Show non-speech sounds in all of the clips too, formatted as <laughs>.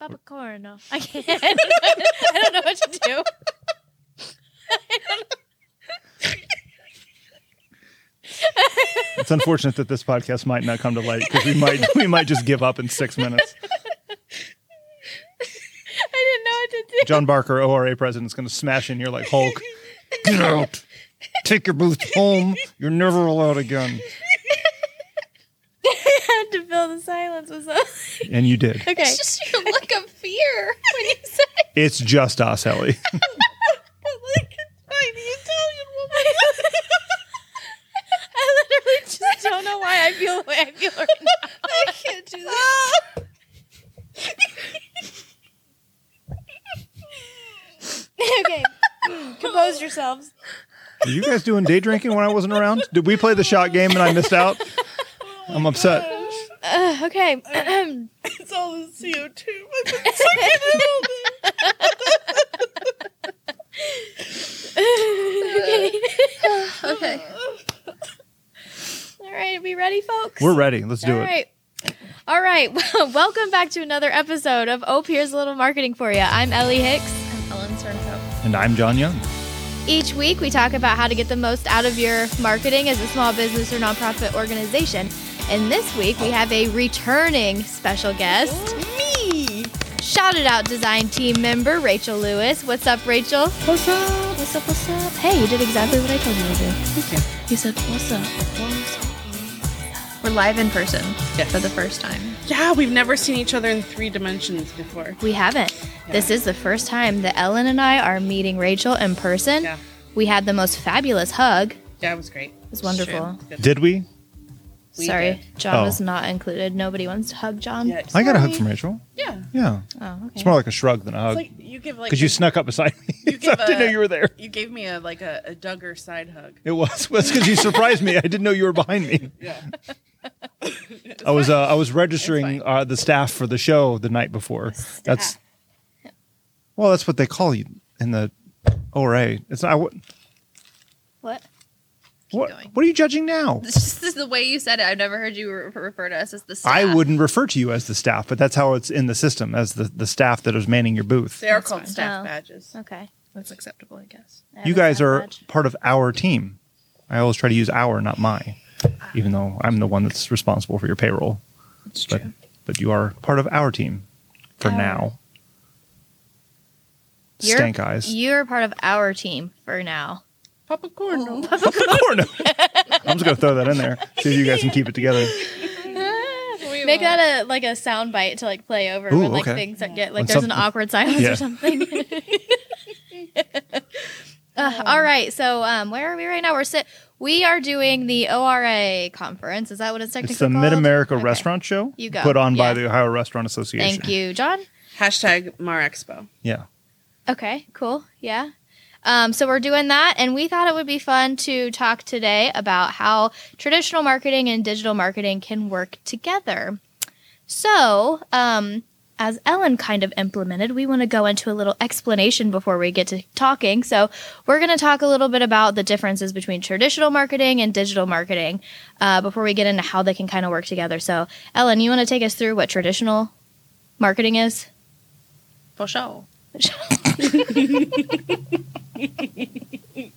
Papacorno. I can't. <laughs> I don't know what to do. It's unfortunate that this podcast might not come to light because we might we might just give up in six minutes. <laughs> I didn't know what to do. John Barker, ORA president, is going to smash in here like Hulk. Get out! Take your booth home. You're never allowed again. <laughs> I had to fill the silence with something. And you did. Okay. It's just your look of fear when you say <laughs> It's just us, Ellie. <laughs> like tiny Italian woman. <laughs> I literally just don't know why I feel the way I feel right now. I can't do this. okay. Compose yourselves. Were you guys doing day drinking when I wasn't around? Did we play the shot game and I missed out? I'm upset. Uh, okay. <clears throat> <laughs> It's all the CO2. I've been sucking it all <laughs> day. okay. All right. Are we ready, folks? We're ready. Let's do All it. right. All right. <laughs> Welcome back to another episode of Oh, here's a little marketing for you. I'm Ellie Hicks. I'm Ellen Sterncoat. And I'm John Young. Each week, we talk about how to get the most out of your marketing as a small business or nonprofit organization. And this week, we have a returning special guest. Me. Shout it out, design team member Rachel Lewis. What's up, Rachel? What's up? What's up? What's up? Hey, you did exactly what I told you to do. Thank you. You said, "What's up?" What's up? We're live in person for the first time. Yeah, we've never seen each other in three dimensions before. We haven't. This is the first time that Ellen and I are meeting Rachel in person. Yeah. We had the most fabulous hug. Yeah, it was great. It was wonderful. Did we? We Sorry, did. John Oh. was not included. Nobody wants to hug John. Yeah, I got a hug Sorry. from Rachel. yeah. Yeah. Oh, okay. It's more like a shrug than a It's hug. like you give like Because you snuck up beside me. You <laughs> so give I didn't know a- you were there. you gave me a like a, a Duggar side hug. It was. Well, because you surprised me. I didn't know you were behind me. <laughs> Yeah. <laughs> I was uh, I was registering uh, the staff for the show the night before. That's well, that's what they call you in the ORA. It's not. What? What? What, going. what are you judging now? <laughs> This is just the way you said it. I've never heard you re- refer to us as the staff. I wouldn't refer to you as the staff, but that's how it's in the system as the, the staff that is manning your booth. They are That's called fine. staff Oh. badges. Okay. That's acceptable, I guess. I have You a guys staff are badge. part of our team. I always try to use our, not my, even though I'm the one that's responsible for your payroll. It's But true. but you are part of our team for Our. now. You're- Stank eyes. You're part of our team for now. Papa Corno. <laughs> Corno. I'm just gonna throw that in there. See if you guys can keep it together. <laughs> Make that a like a sound bite to like play over Ooh, when like okay. things that get like When there's an something- awkward silence Yeah. or something. <laughs> Uh, all right, so um, where are we right now? We're sit. We are doing the ORA conference. Is that what it's technically It's the called? Mid America Okay. Restaurant Show, You go. put on by the Ohio Restaurant Association. Thank you, John. Hashtag Mar Expo. Yeah, Okay, cool. Yeah. Um, so we're doing that, and we thought it would be fun to talk today about how traditional marketing and digital marketing can work together. So, um, as Ellen kind of implemented, we want to go into a little explanation before we get to talking. So, we're going to talk a little bit about the differences between traditional marketing and digital marketing uh, before we get into how they can kind of work together. So, Ellen, you want to take us through what traditional marketing is? For sure. <laughs>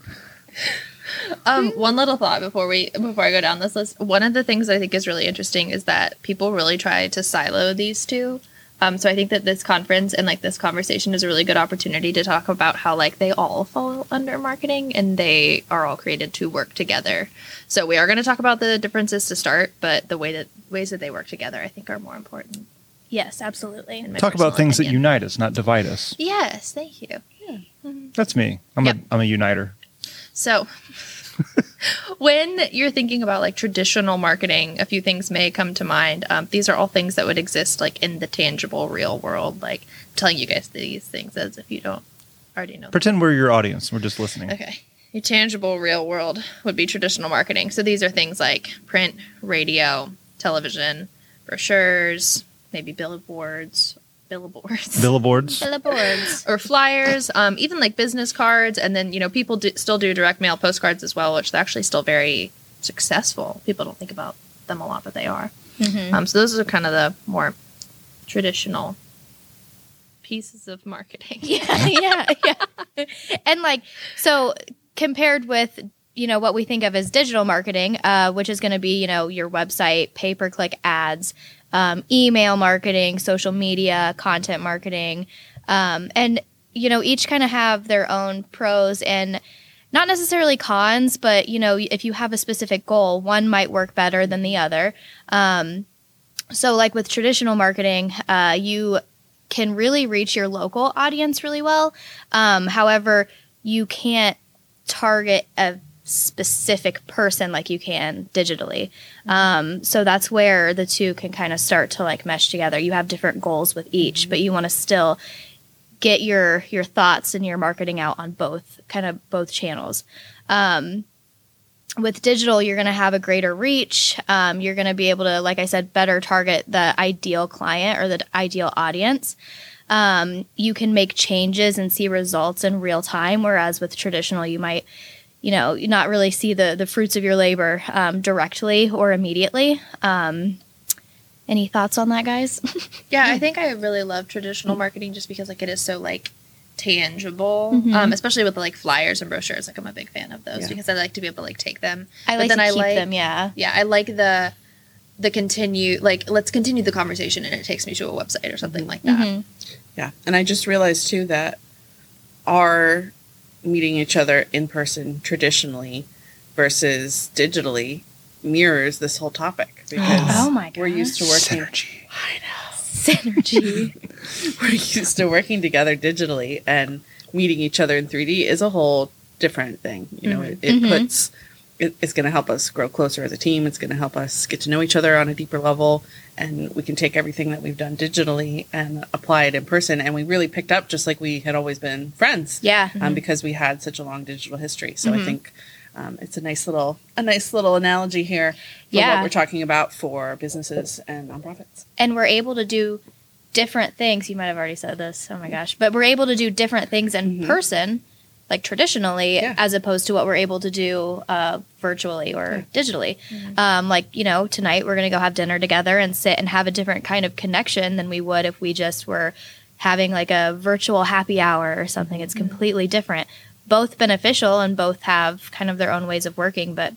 um, one little thought before we before I go down this list. One of the things I think is really interesting is that people really try to silo these two. Um, so I think that this conference and like this conversation is a really good opportunity to talk about how like they all fall under marketing and they are all created to work together. So we are going to talk about the differences to start, but the way that ways that they work together I think are more important. Yes, absolutely. talk about personal things that unite us, not divide us. Yes, thank you. That's me. I'm Yep. a I'm a uniter. So, <laughs> when you're thinking about like traditional marketing, a few things may come to mind. Um, these are all things that would exist like in the tangible, real world. Like telling you guys these things as if you don't already know. them. Pretend we're your audience. We're just listening. Okay. Your tangible, real world would be traditional marketing. So these are things like print, radio, television, brochures, maybe billboards, billboards. Billboards. Billboards. or flyers, um, even like business cards, and then you know people do, still do direct mail postcards as well, which they're actually still very successful. People don't think about them a lot, but they are. Mm-hmm. Um, so those are kind of the more traditional pieces of marketing. <laughs> yeah, yeah, yeah. And like so compared with you know what we think of as digital marketing, uh, which is going to be you know your website, pay per click ads, um, email marketing, social media, content marketing, um, and you know each kind of have their own pros and not necessarily cons, but you know if you have a specific goal, one might work better than the other. Um, so like with traditional marketing, uh, you can really reach your local audience really well. Um, however, you can't target a specific person like you can digitally. Um, so that's where the two can kind of start to like mesh together. You have different goals with each, but you want to still get your your thoughts and your marketing out on both kind of both channels. Um, with digital, you're going to have a greater reach. Um, you're going to be able to, like I said, better target the ideal client or the ideal audience. Um, you can make changes and see results in real time, whereas with traditional, you might, you know, not really see the the fruits of your labor um, directly or immediately. Um, any thoughts on that, guys? <laughs> Yeah, I think I really love traditional marketing just because like it is so like tangible, Mhm. um, especially with like flyers and brochures. Like I'm a big fan of those Yeah. because I like to be able to like take them. I But like then to I keep like- them. Yeah. Yeah, I like the the continue like let's continue the conversation and it takes me to a website or something like that. Mhm. Yeah. And I just realized too that our meeting each other in person traditionally versus digitally mirrors this whole topic <gasps> because Oh my we're used to working Synergy. Synergy. <laughs> we're used to working together digitally and meeting each other in 3D is a whole different thing. You know, it, it Mhm. puts it, it's going to help us grow closer as a team. It's going to help us get to know each other on a deeper level, and we can take everything that we've done digitally and apply it in person. And we really picked up just like we had always been friends, yeah. um, because we had such a long digital history. So I Mhm. think. Um, it's a nice little a nice little analogy here for Yeah. what we're talking about for businesses and nonprofits. and we're able to do different things. You might have already said this. Oh my gosh. But we're able to do different things in Mhm. person, like traditionally, Yeah. as opposed to what we're able to do uh, virtually or digitally. Um, like, you know, tonight we're going to go have dinner together and sit and have a different kind of connection than we would if we just were having like a virtual happy hour or something. It's completely different. Both beneficial and both have kind of their own ways of working. But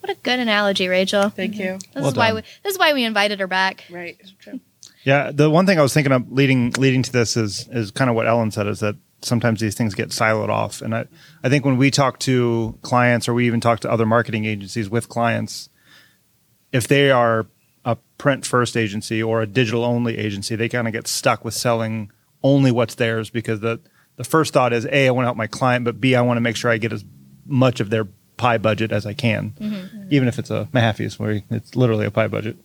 what a good analogy, Rachel. Thank you. This Well is why we, this is why we invited her back. Right. True. Yeah, the one thing I was thinking of leading leading to this is is kind of what Ellen said is that sometimes these things get siloed off, and I I think when we talk to clients or we even talk to other marketing agencies with clients, if they are a print first agency or a digital only agency, they kind of get stuck with selling only what's theirs because the the first thought is a I want to help my client, but b I want to make sure I get as much of their pie budget as I can, even if it's a Mahaffey's where it's literally a pie budget.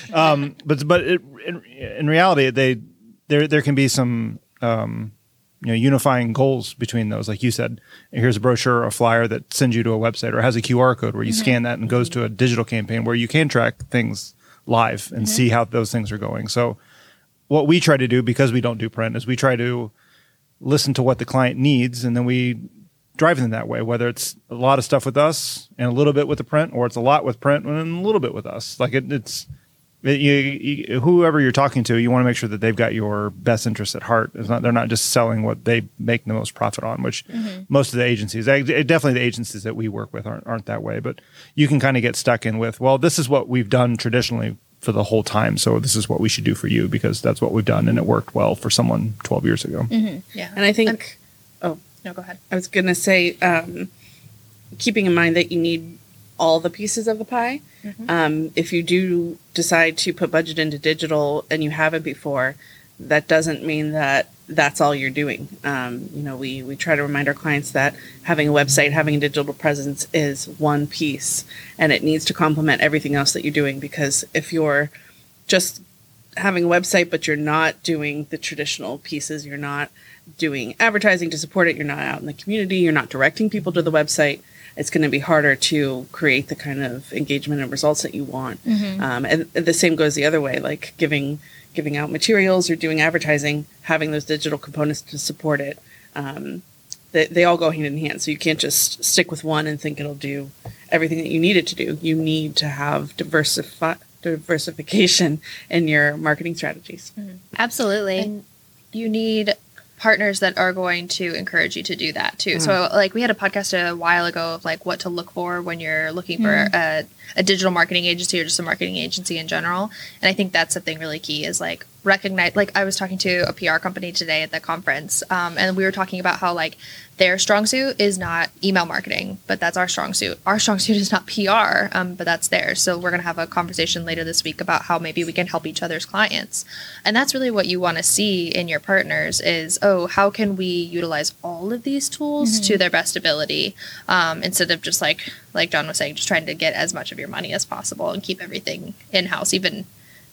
<laughs> um, but but it, in, in reality, they there there can be some um, you know unifying goals between those. Like you said, here's a brochure or a flyer that sends you to a website, or has a QR code where you mm-hmm. scan that and goes mm-hmm. to a digital campaign where you can track things live and mm-hmm. see how those things are going. So what we try to do because we don't do print is we try to listen to what the client needs and then we drive them that way whether it's a lot of stuff with us and a little bit with the print or it's a lot with print and a little bit with us like it, it's it, you, you, whoever you're talking to you want to make sure that they've got your best interests at heart it's not they're not just selling what they make the most profit on which most of the agencies definitely the agencies that we work with aren't, aren't that way but you can kind of get stuck in with well this is what we've done traditionally for the whole time so this is what we should do for you because that's what we've done and it worked well for someone 12 years ago Yeah. And I think oh, no, go ahead. I was going to say, um, keeping in mind that you need all the pieces of the pie. Um, if you do decide to put budget into digital and you haven't before, that doesn't mean that that's all you're doing. Um, you know, we, we try to remind our clients that having a website, having a digital presence is one piece and it needs to complement everything else that you're doing because if you're just having a website but you're not doing the traditional pieces, you're not doing advertising to support it, you're not out in the community, you're not directing people to the website, it's going to be harder to create the kind of engagement and results that you want. Um, and the same goes the other way, like giving giving out materials or doing advertising, having those digital components to support it. Um, they, they all go hand in hand. So you can't just stick with one and think it'll do everything that you need it to do. You need to have diversify diversification in your marketing strategies. Absolutely. And you need partners that are going to encourage you to do that too. So mm-hmm. like we had a podcast a while ago of like what to look for when you're looking for mm-hmm. a, a digital marketing agency or just a marketing agency in general. And I think that's something really key is like recognize like I was talking to a PR company today at the conference um, and we were talking about how like their strong suit is not email marketing, but that's our strong suit. Our strong suit is not PR, um, but that's theirs. So we're going to have a conversation later this week about how maybe we can help each other's clients. And that's really what you want to see in your partners is, oh, how can we utilize all of these tools to their best ability um, instead of just like, like John was saying, just trying to get as much of your money as possible and keep everything in-house, even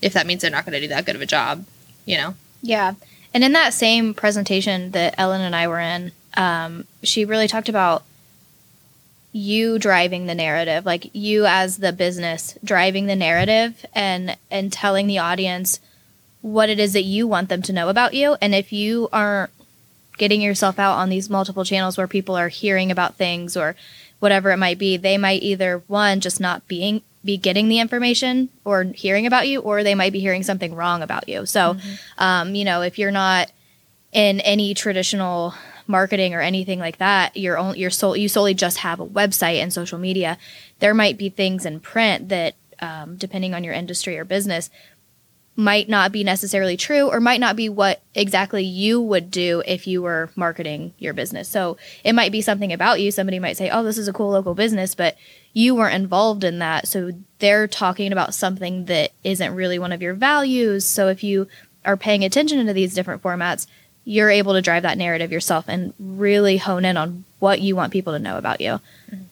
if that means they're not going to do that good of a job, you know? Yeah. And in that same presentation that Ellen and I were in, um, she really talked about you driving the narrative, like you as the business driving the narrative and and telling the audience what it is that you want them to know about you. And if you aren't getting yourself out on these multiple channels where people are hearing about things or whatever it might be, they might either one just not being be getting the information or hearing about you, or they might be hearing something wrong about you. So, um, you know, if you're not in any traditional marketing or anything like that, you're only you're sol- you solely just have a website and social media. There might be things in print that, um, depending on your industry or business, might not be necessarily true or might not be what exactly you would do if you were marketing your business. So it might be something about you. Somebody might say, "Oh, this is a cool local business," but you weren't involved in that. So they're talking about something that isn't really one of your values. So if you are paying attention to these different formats, you're able to drive that narrative yourself and really hone in on what you want people to know about you. Mm-hmm.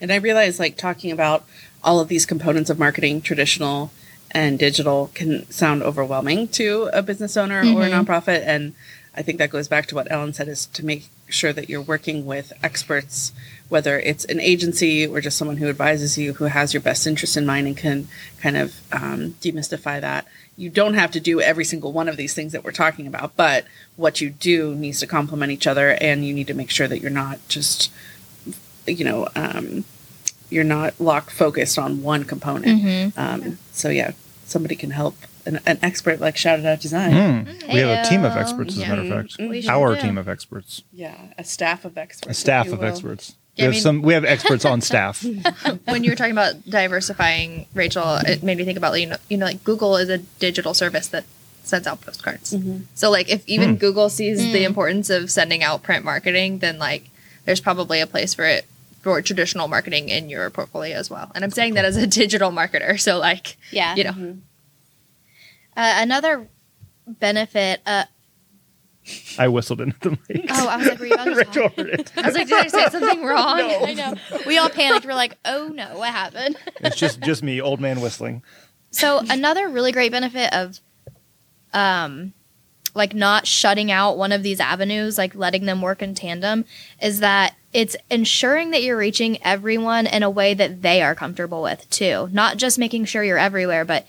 And I realize like talking about all of these components of marketing, traditional and digital, can sound overwhelming to a business owner or a mm-hmm. nonprofit. And I think that goes back to what Ellen said is to make sure that you're working with experts, whether it's an agency or just someone who advises you, who has your best interest in mind and can kind of um, demystify that. You don't have to do every single one of these things that we're talking about, but what you do needs to complement each other, and you need to make sure that you're not just, you know, um, you're not locked focused on one component. Um, so yeah, somebody can help. An, an expert like Shout It Out Design. Hmm. We have a team of experts, as a matter of fact. Our do. team of experts. Yeah, a staff of experts. A staff of will. experts. Yeah, we I have mean- some. We have experts on <laughs> staff. when you were talking about diversifying, Rachel, it made me think about you know, you know, like Google is a digital service that sends out postcards. So like if even Hmm. Google sees the importance of sending out print marketing, then like there's probably a place for it for traditional marketing in your portfolio as well. And I'm saying that as a digital marketer, so like Yeah. you know, Uh, another benefit. Uh, I whistled into the mic. oh, I was like, were you about <laughs> to Rachel talk? heard it. I was like, did I say something <laughs> wrong? I know. We all panicked. We're like, oh no, what happened? It's just just me, old man whistling. So another really great benefit of um like not shutting out one of these avenues, like letting them work in tandem, is that it's ensuring that you're reaching everyone in a way that they are comfortable with too. Not just making sure you're everywhere, but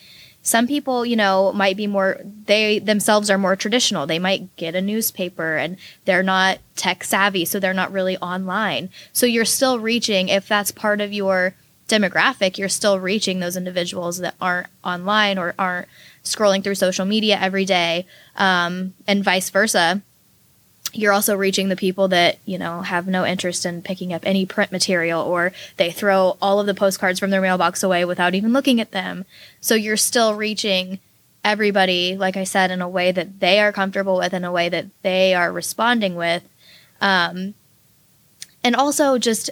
some people, you know, might be more they themselves are more traditional. They might get a newspaper and they're not tech savvy, so they're not really online. So you're still reaching if that's part of your demographic, you're still reaching those individuals that aren't online or aren't scrolling through social media every day, um, and vice versa. You're also reaching the people that you know have no interest in picking up any print material, or they throw all of the postcards from their mailbox away without even looking at them. So you're still reaching everybody, like I said, in a way that they are comfortable with, in a way that they are responding with, um, and also just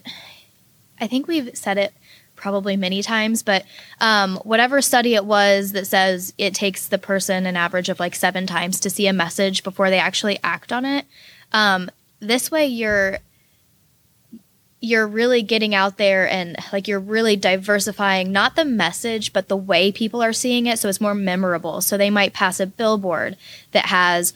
I think we've said it probably many times, but um, whatever study it was that says it takes the person an average of like seven times to see a message before they actually act on it. Um, this way, you're you're really getting out there and like you're really diversifying not the message but the way people are seeing it so it's more memorable so they might pass a billboard that has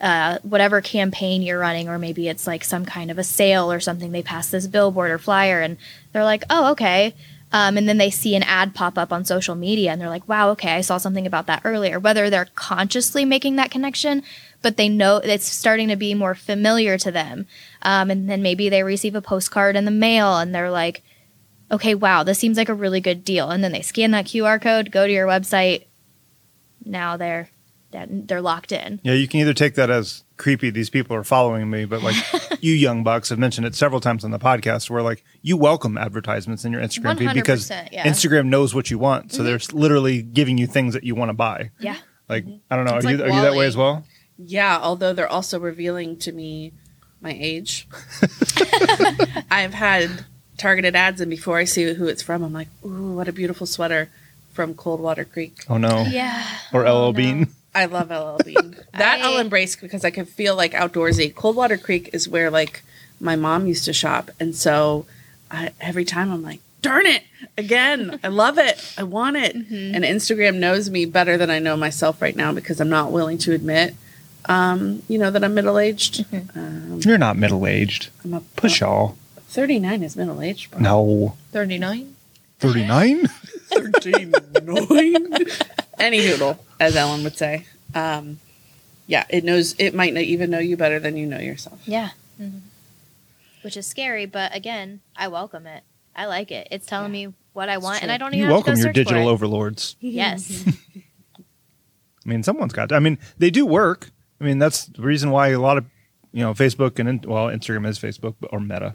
uh, whatever campaign you're running, or maybe it's like some kind of a sale or something. They pass this billboard or flyer, and they're like, "Oh, okay." Um, and then they see an ad pop up on social media, and they're like, "Wow, okay, I saw something about that earlier." Whether they're consciously making that connection, but they know it's starting to be more familiar to them, um, and then maybe they receive a postcard in the mail, and they're like, "Okay, wow, this seems like a really good deal." And then they scan that QR code, go to your website. Now they're they're locked in. Yeah, you can either take that as creepy, these people are following me, but like <laughs> you young bucks have mentioned it several times on the podcast where like you welcome advertisements in your Instagram feed because yeah. Instagram knows what you want. So they're literally giving you things that you want to buy. Yeah. Like, I don't know. It's are you, like are you that way as well? Yeah, although they're also revealing to me my age. <laughs> I've had targeted ads, and before I see who it's from, I'm like, ooh, what a beautiful sweater from Coldwater Creek. Oh no. Yeah. Or Oh, LL Bean. I love LL Bean. <laughs> that I- I'll embrace because I can feel like outdoorsy. Coldwater Creek is where like my mom used to shop, and so I, every time I'm like, darn it, again, I love it, I want it. Mm-hmm. And Instagram knows me better than I know myself right now because I'm not willing to admit, um, you know, that I'm middle aged. Um, You're not middle aged. I'm a Push y'all. 39 is middle aged. No. 39? 39? 39. <laughs> <laughs> Any doodle, as Ellen would say. Um, yeah, it knows. It might not even know you better than you know yourself. Yeah. Which is scary, but again, I welcome it. I like it. It's telling me what I want, and true. I don't you even have to welcome go your search for digital it. overlords. Yes. <laughs> I mean, someone's got to. I mean, they do work. I mean, that's the reason why a lot of, you know, Facebook and, well, Instagram is Facebook or Meta.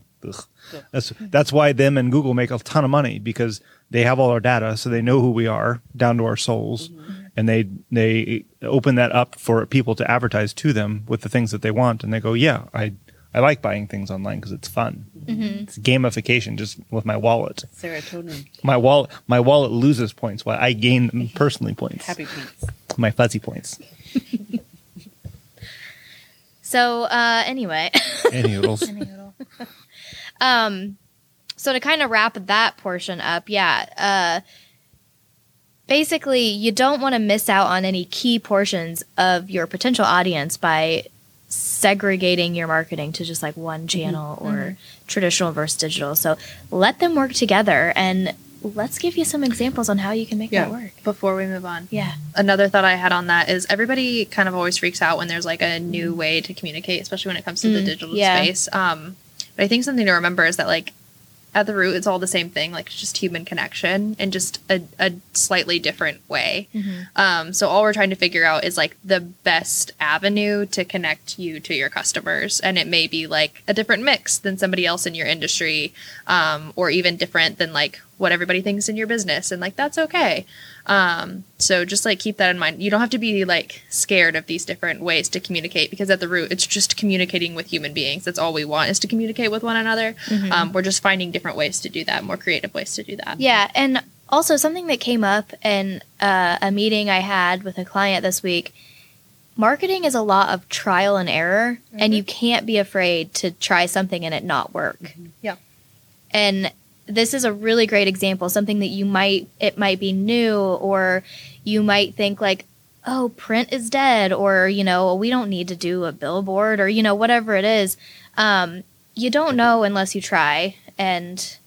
That's that's why them and Google make a ton of money because they have all our data, so they know who we are down to our souls, mm-hmm. and they they open that up for people to advertise to them with the things that they want, and they go, yeah, I I like buying things online because it's fun. Mm-hmm. It's gamification, just with my wallet. Serotonin, My wallet my wallet loses points while I gain <laughs> personally points. happy points. My fuzzy points. <laughs> so uh, anyway, <laughs> Any noodles. <laughs> um, so to kind of wrap that portion up, yeah. Uh, basically, you don't want to miss out on any key portions of your potential audience by segregating your marketing to just like one channel or traditional versus digital. So let them work together and let's give you some examples on how you can make Yeah. that work. Before we move on. Yeah. Another thought I had on that is everybody kind of always freaks out when there's like a new way to communicate, especially when it comes to the Mm, digital yeah. space. Um, but I think something to remember is that like at the root, it's all the same thing, like it's just human connection in just a, a slightly different way. Um, so all we're trying to figure out is like the best avenue to connect you to your customers, and it may be like a different mix than somebody else in your industry, um, or even different than like what everybody thinks in your business, and like that's okay. Um, so just like keep that in mind. You don't have to be like scared of these different ways to communicate because at the root, it's just communicating with human beings. That's all we want is to communicate with one another. Um, we're just finding different ways to do that, more creative ways to do that. Yeah, and also something that came up in uh, a meeting I had with a client this week. Marketing is a lot of trial and error, and you can't be afraid to try something and it not work. Yeah. And this is a really great example, something that you might it might be new or you might think like, "Oh, print is dead," or you know, we don't need to do a billboard or you know, whatever it is. Um, you don't know unless you try, and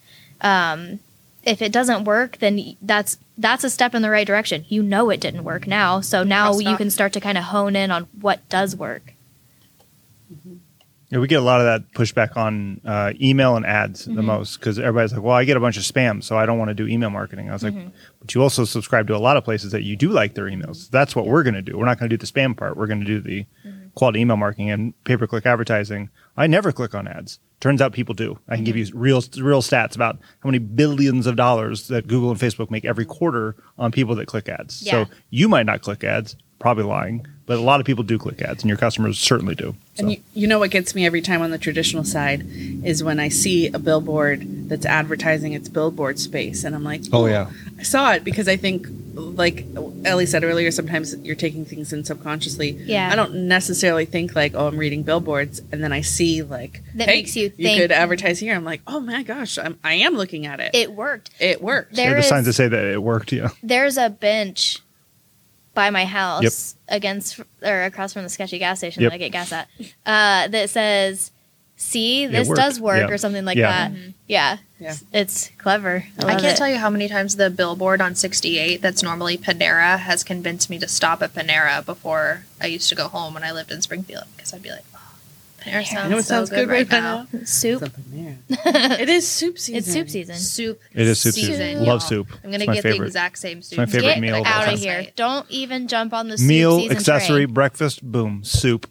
um, if it doesn't work, then that's that's a step in the right direction. You know it didn't work now, so now you can start to kind of hone in on what does work. Yeah, we get a lot of that pushback on uh, email and ads the mm-hmm. most because everybody's like, "Well, I get a bunch of spam, so I don't want to do email marketing." I was like, mm-hmm. "But you also subscribe to a lot of places that you do like their emails. That's what we're going to do. We're not going to do the spam part. We're going to do the mm-hmm. quality email marketing and pay per click advertising." I never click on ads. Turns out people do. I can give you real real stats about how many billions of dollars that Google and Facebook make every quarter on people that click ads. Yeah. So you might not click ads, probably lying, but a lot of people do click ads, and your customers certainly do. So. And you, you know what gets me every time on the traditional side is when I see a billboard that's advertising its billboard space, and I'm like, oh, oh, yeah. I saw it because I think, like Ellie said earlier, sometimes you're taking things in subconsciously. Yeah. I don't necessarily think like, oh, I'm reading billboards, and then I see like That hey, makes you you think- could advertise here. I'm like, oh my gosh, I'm, I am looking at it. It, worked. It worked. worked. There yeah, the is- signs that say that it worked. Yeah. There's a bench by my house against or across from the sketchy gas station Yep. that I get gas at uh, that says, "See, this does work" Yeah. or something like Yeah. that. Yeah, Yeah. it's clever. I, I can't it. tell you how many times the billboard on 68 that's normally Panera has convinced me to stop at Panera before I used to go home when I lived in Springfield because I'd be like, Pear You sounds, know what so sounds good right now? <laughs> Soup. <laughs> It is soup season. It's soup season. Soup. It is soup season. Soup. Love soup. I'm gonna get favorite. the exact same soup. my favorite Get meal of out of here! Don't even jump on the soup Meal, season accessory, train. breakfast, boom, soup.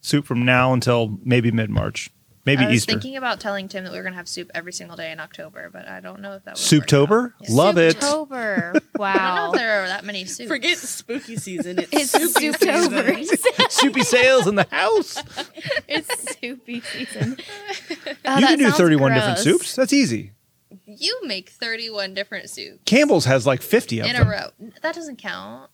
Soup from now until maybe mid March. Maybe I was Easter. thinking about telling Tim that we were gonna have soup every single day in October, but I don't know if that would Souptober? work out. Yeah. Love it. October. <laughs> I don't know Wow. if there are that many soups. Forget spooky season. It's, It's soupy Souptober. season. <laughs> <laughs> Soupy sales in the house. it's soupy season. Oh, you that can do sounds 31 different gross. soups. That's easy. You make 31 different soups Campbell's has like 50 of them. in a them. row. That doesn't count.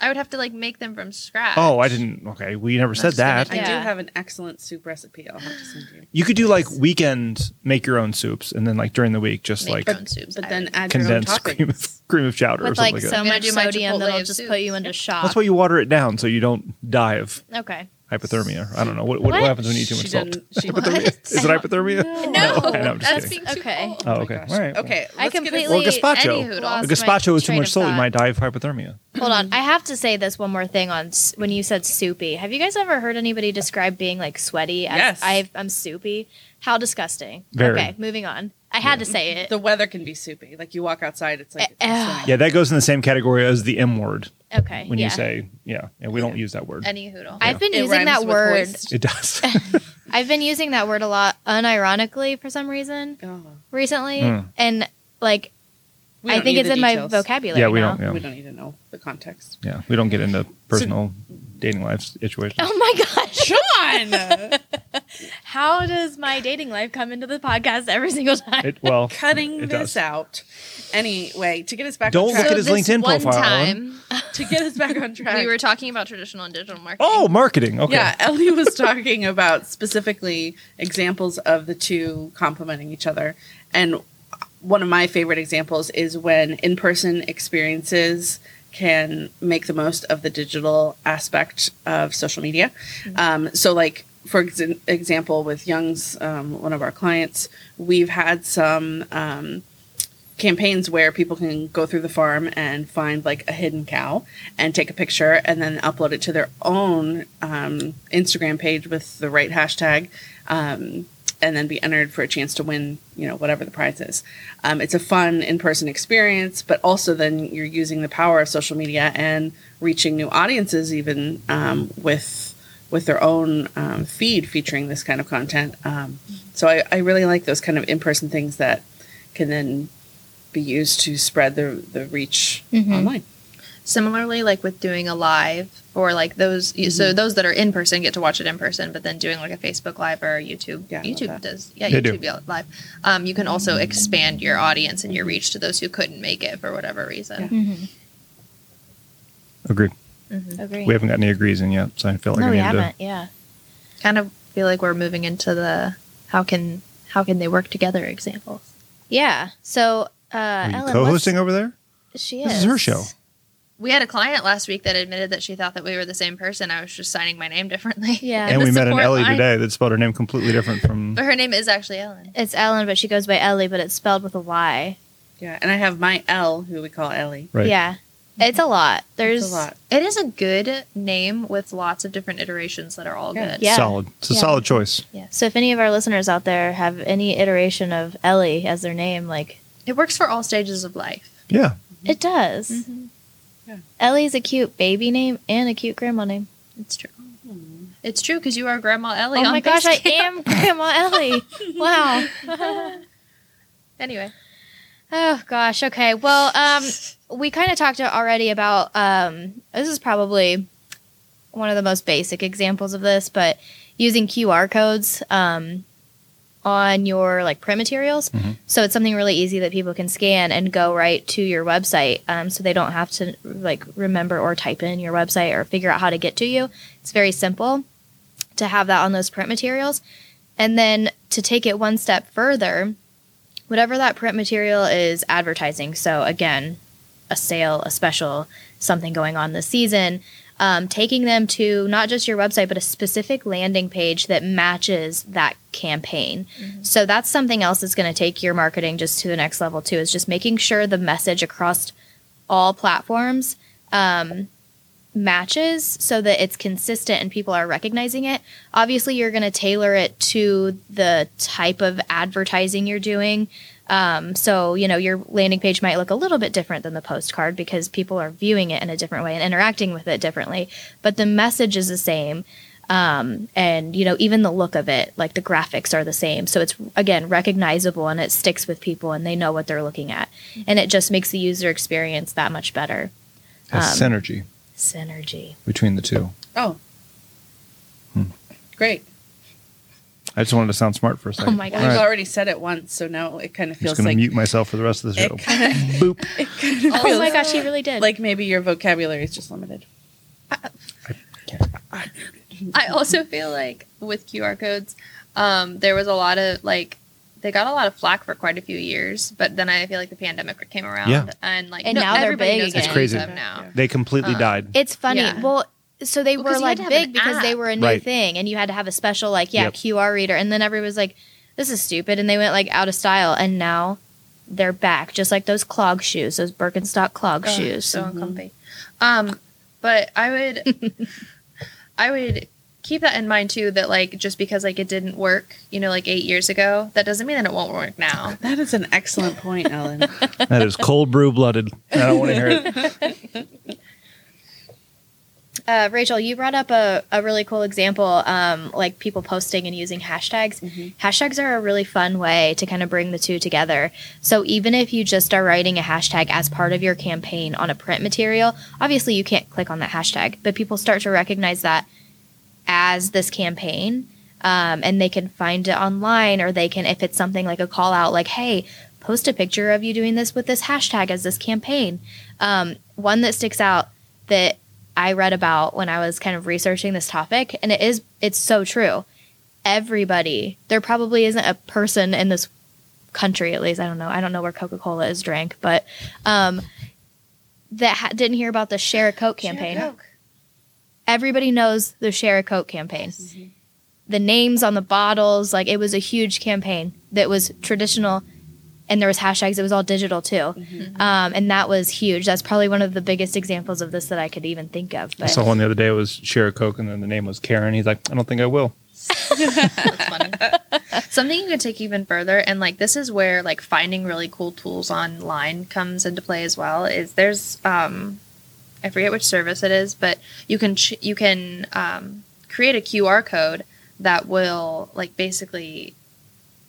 I would have to like make them from scratch. Oh, I didn't. Okay, we never said just gonna that. I Yeah. do have an excellent soup recipe. I'll have to send you. You could do like weekend make your own soups, and then like during the week just Make like your own soups. But I then would. add your own condensed cream of, cream of chowder or With something like like so that. I'm gonna much do my sodium Chipotle that'll of just soup. put you into shock. That's why you water it down so you don't die of Okay. Hypothermia. I don't know what what, what What? happens when you eat too much She salt. she- Hypothermia? Is it hypothermia? No, I know, I'm just that's kidding. being too Okay. cold. Oh, okay. All right. Okay. I let's get a- completely- Or gazpacho. Anywho, A gazpacho with too much salt, you might die of hypothermia. Hold on. I have to say this one more thing on s- when you said soupy. Have you guys ever heard anybody describe being like sweaty? As Yes. i I'm soupy. How disgusting. Very. Okay, moving on. I had to say it. The weather can be soupy. Like you walk outside, it's like Eh, it's. Yeah, that goes in the same category as the M word okay. when yeah. you say yeah, and we don't use that word. Any hoodle. I've been It using that word. hoist. <laughs> It does. <laughs> I've been using that word a lot unironically for some reason Oh, recently, Hmm. and like we I think it's the in my vocabulary. Yeah, we now. don't. Yeah. We don't need to know the context. yeah, we don't get into personal dating life situations. Oh my gosh! Sean, <laughs> How does my dating life come into the podcast every single time? It, well, <laughs> cutting it this does. out. Anyway, to get us back Don't on track, look at his this LinkedIn profile, Ellen. time, <laughs> to get us back on track. we were talking about traditional and digital marketing. Oh, marketing. Okay. Yeah, Ellie was talking about specifically examples of the two complementing each other. And one of my favorite examples is when in person experiences can make the most of the digital aspect of social media. Um, so, like, for ex- example, with Young's, um, one of our clients, we've had some. Um, campaigns where people can go through the farm and find like a hidden cow and take a picture and then upload it to their own um, Instagram page with the right hashtag um, and then be entered for a chance to win, you know, whatever the prize is. Um, it's a fun in person experience, but also then you're using the power of social media and reaching new audiences even um, with with their own um, feed featuring this kind of content. Um, so I, I really like those kind of in person things that can then be used to spread the the reach Mhm. online. Similarly, like with doing a live or like those, Mm-hmm. so those that are in person get to watch it in person, but then doing like a Facebook live or YouTube, Yeah, YouTube does, yeah, They. YouTube yeah, live. Um, you can also expand your audience and your reach to those who couldn't make it for whatever reason. Mm-hmm. Agreed. Agree. We haven't got any agrees in yet, so I feel like no, we haven't. Yeah. Kind of feel like we're moving into the how can how can they work together examples. Yeah. So, uh, to. Are you Ellen, co-hosting over there? She is. This is her show. We had a client last week that admitted that she thought that we were the same person. I was just signing my name differently. Yeah. and <laughs> we met an Ellie line. today that spelled her name completely different from. But her name is actually Ellen. It's Ellen, but she goes by Ellie, but it's spelled with a Y. Yeah, and I have my L, who we call Ellie. Right. Yeah. It's a lot. There's It's a lot. It is a good name with lots of different iterations that are all Yeah. good. Yeah. Solid. It's a Yeah. solid choice. Yeah. So if any of our listeners out there have any iteration of Ellie as their name, like It works for all stages of life. Yeah. it does. Mm-hmm. Yeah. Ellie's a cute baby name and a cute grandma name. It's true. It's true because you are Grandma Ellie. oh my gosh, I am <laughs> Grandma Ellie. Wow. <laughs> Anyway, Oh gosh. Okay. Well, um, we kind of talked already about. Um, this is probably one of the most basic examples of this, but using QR codes um, on your like print materials. Mhm. So it's something really easy that people can scan and go right to your website. Um, so they don't have to like remember or type in your website or figure out how to get to you. It's very simple to have that on those print materials. And then to take it one step further, whatever that print material is advertising. So again, a sale, a special, something going on this season. Um, taking them to not just your website, but a specific landing page that matches that campaign. So that's something else that's going to take your marketing just to the next level too. Is just making sure the message across all platforms um, matches so that it's consistent and people are recognizing it. Obviously, you're going to tailor it to the type of advertising you're doing. Um, so, you know, your landing page might look a little bit different than the postcard because people are viewing it in a different way and interacting with it differently. But the message is the same. Um, and, you know, even the look of it, like the graphics are the same. So it's, again, recognizable and it sticks with people and they know what they're looking at. And it just makes the user experience that much better. Um, synergy Synergy. between the two. Oh. Hmm. Great. I just wanted to sound smart for a second. Oh my gosh. All We've right. already said it once, so now it kind of I'm just feels going like mute myself for the rest of the show. it kind of Boop. it Oh feels my gosh, he really did. like maybe your vocabulary is just limited. I also feel like with QR codes, um, there was a lot of like they got a lot of flack for quite a few years, but then I feel like the pandemic came around Yeah. and like And now they're everybody big knows again. It's crazy. use them now. They completely Uh, died. It's funny. Yeah. Well, so they Well, were 'cause you had like big an because they were a new Right. thing, and you had to have a special like yeah Yep. QR reader, and then everybody was like, "This is stupid," and they went like out of style, and now they're back, just like those clog shoes, those Birkenstock clog Ugh, shoes. so uncomfy. Um, but I would, <laughs> I would keep that in mind too. That like just because like it didn't work, you know, like eight years ago, that doesn't mean that it won't work now. <laughs> That is an excellent point, Ellen. that is cold brew blooded. I don't want to hear it. <laughs> Uh, Rachel, you brought up a, a really cool example, um, like people posting and using hashtags. Hashtags are a really fun way to kind of bring the two together. So even if you just are writing a hashtag as part of your campaign on a print material, obviously you can't click on that hashtag, but people start to recognize that as this campaign. Um, and they can find it online, or they can, if it's something like a call out, like, hey, post a picture of you doing this with this hashtag as this campaign. Um, one that sticks out that I read about when I was kind of researching this topic, and it is it's so true. Everybody, there probably isn't a person in this country, at least I don't know. I don't know where Coca Cola is drank, but um, that ha- didn't hear about the Share a Coke campaign. Everybody knows the Share a Coke campaign. The names on the bottles, like it was a huge campaign that was traditional, and there was hashtags. It was all digital too, um, and that was huge. That's probably one of the biggest examples of this that I could even think of. I But saw one the other day. It was share a Coke, and then the name was Karen. He's like, I don't think I will. That's funny. <laughs> Something you could take even further, and like this is where like finding really cool tools online comes into play as well. Is there's um, I forget which service it is, but you can ch- you can um, create a QR code that will like basically